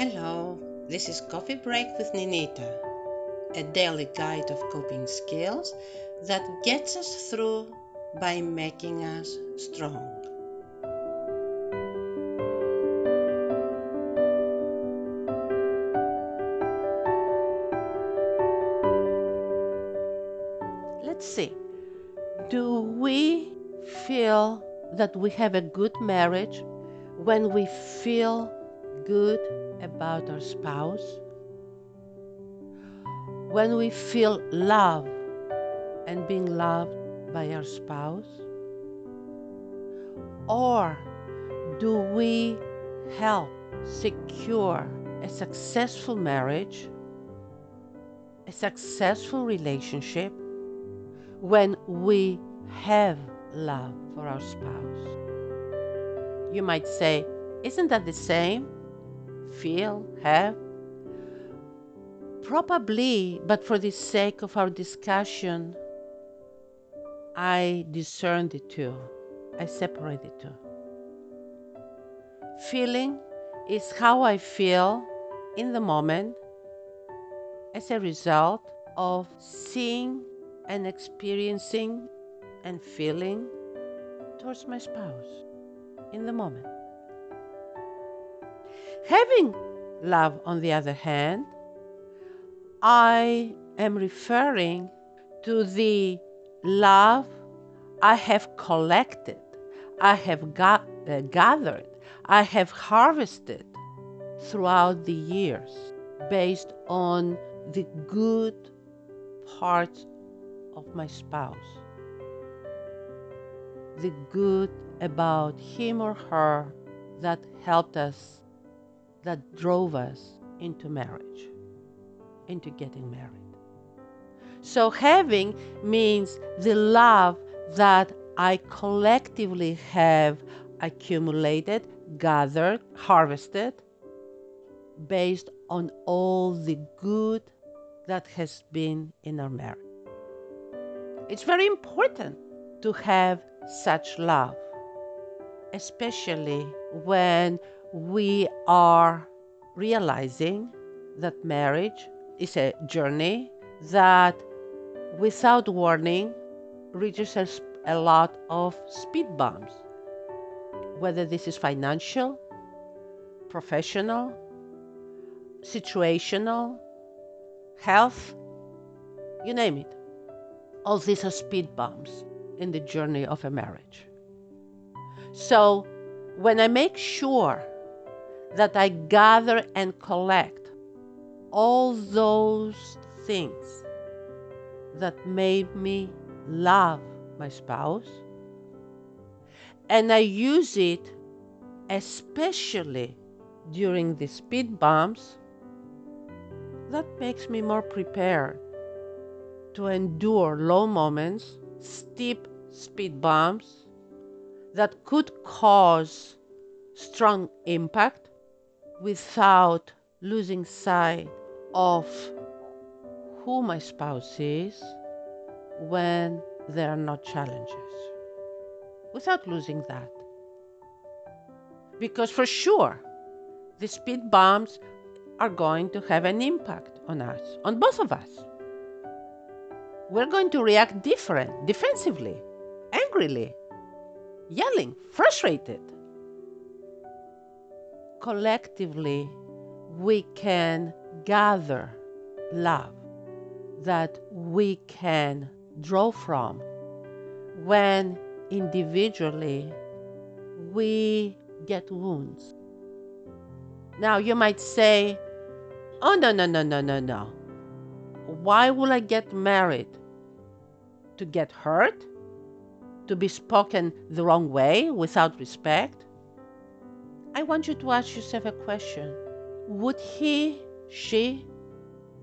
Hello, this is Coffee Break with Ninita, a daily guide of coping skills that gets us through by making us strong. Let's see. Do we feel that we have a good marriage when we feel good about our spouse? When we feel love and being loved by our spouse? Or do we help secure a successful marriage, a successful relationship when we have love for our spouse? You might say, isn't that the same? Feel, have? Probably, but for the sake of our discussion, I discern the two. I separate the two. Feeling is how I feel in the moment as a result of seeing and experiencing and feeling towards my spouse in the moment. Having love, on the other hand, I am referring to the love I have collected, I have uh, gathered, I have harvested throughout the years based on the good parts of my spouse. The good about him or her that helped us, that drove us into marriage, into getting married. So, having means the love that I collectively have accumulated, gathered, harvested based on all the good that has been in our marriage. It's very important to have such love, especially when we are realizing that marriage is a journey that, without warning, reaches a lot of speed bumps, whether this is financial, professional, situational, health, you name it. All these are speed bumps in the journey of a marriage. So, when I make sure that I gather and collect all those things that made me love my spouse, and I use it especially during the speed bumps, that makes me more prepared to endure low moments, steep speed bumps that could cause strong impact without losing sight of who my spouse is when there are not challenges. Without losing that. Because for sure, the speed bumps are going to have an impact on us, on both of us. We're going to react different, defensively, angrily, yelling, frustrated. Collectively, we can gather love that we can draw from when individually we get wounds. Now, you might say, Oh, no, no, no, no, no, no. Why will I get married? To get hurt? To be spoken the wrong way without respect? I want you to ask yourself a question Would he, she,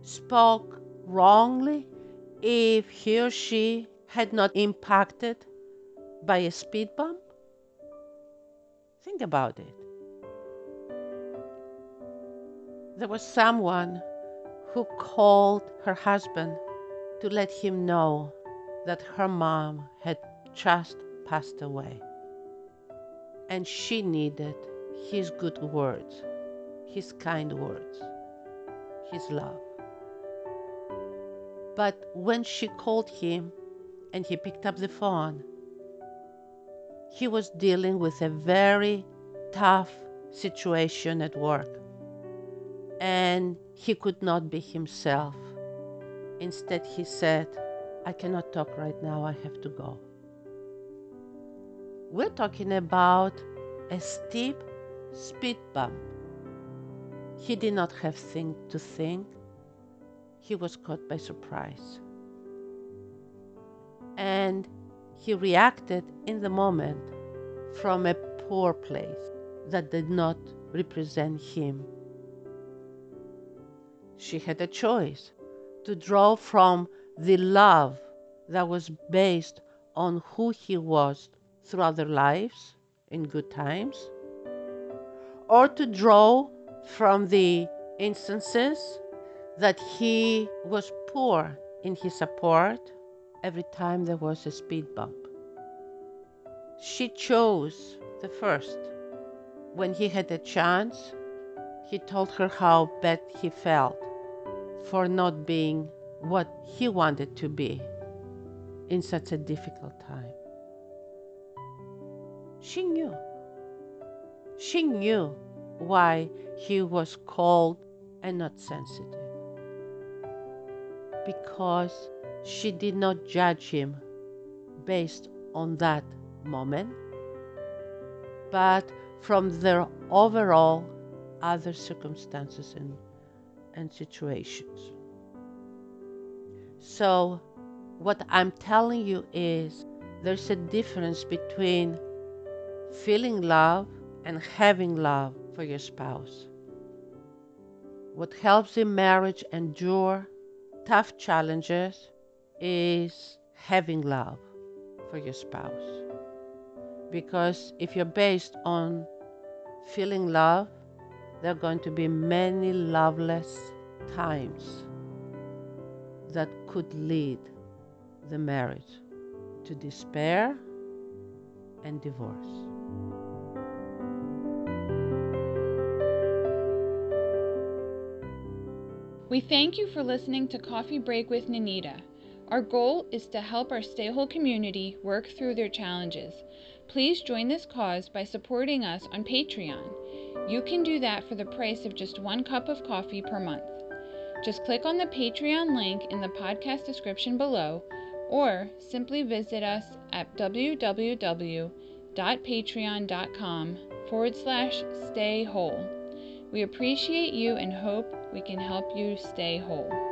spoke wrongly if he or she had not impacted by a speed bump? Think about it. There was someone who called her husband to let him know that her mom had just passed away. And she needed his good words his kind words, his love. But when she called him and he picked up the phone, he was dealing with a very tough situation at work and he could not be himself. Instead, he said, I cannot talk right now, I have to go. We're talking about a steep speed bump. He did not have thing to think. He was caught by surprise. And he reacted in the moment from a poor place that did not represent him. She had a choice to draw from the love that was based on who he was through other lives in good times, or to draw from the instances that he was poor in his support every time there was a speed bump. She chose the first. When he had a chance, he told her how bad he felt for not being what he wanted to be in such a difficult time. She knew. She knew why he was cold and not sensitive. Because she did not judge him based on that moment, but from their overall other circumstances and, and situations. So, what I'm telling you is there's a difference between feeling love and having love for your spouse. What helps a marriage endure tough challenges is having love for your spouse. Because if you're based on feeling love, there are going to be many loveless times that could lead the marriage to despair and divorce. We thank you for listening to Coffee Break with Nanita. Our goal is to help our Stay Whole community work through their challenges. Please join this cause by supporting us on Patreon. You can do that for the price of just one cup of coffee per month. Just click on the Patreon link in the podcast description below or simply visit us at www.patreon.com forward slash stay whole. We appreciate you and hope we can help you stay whole.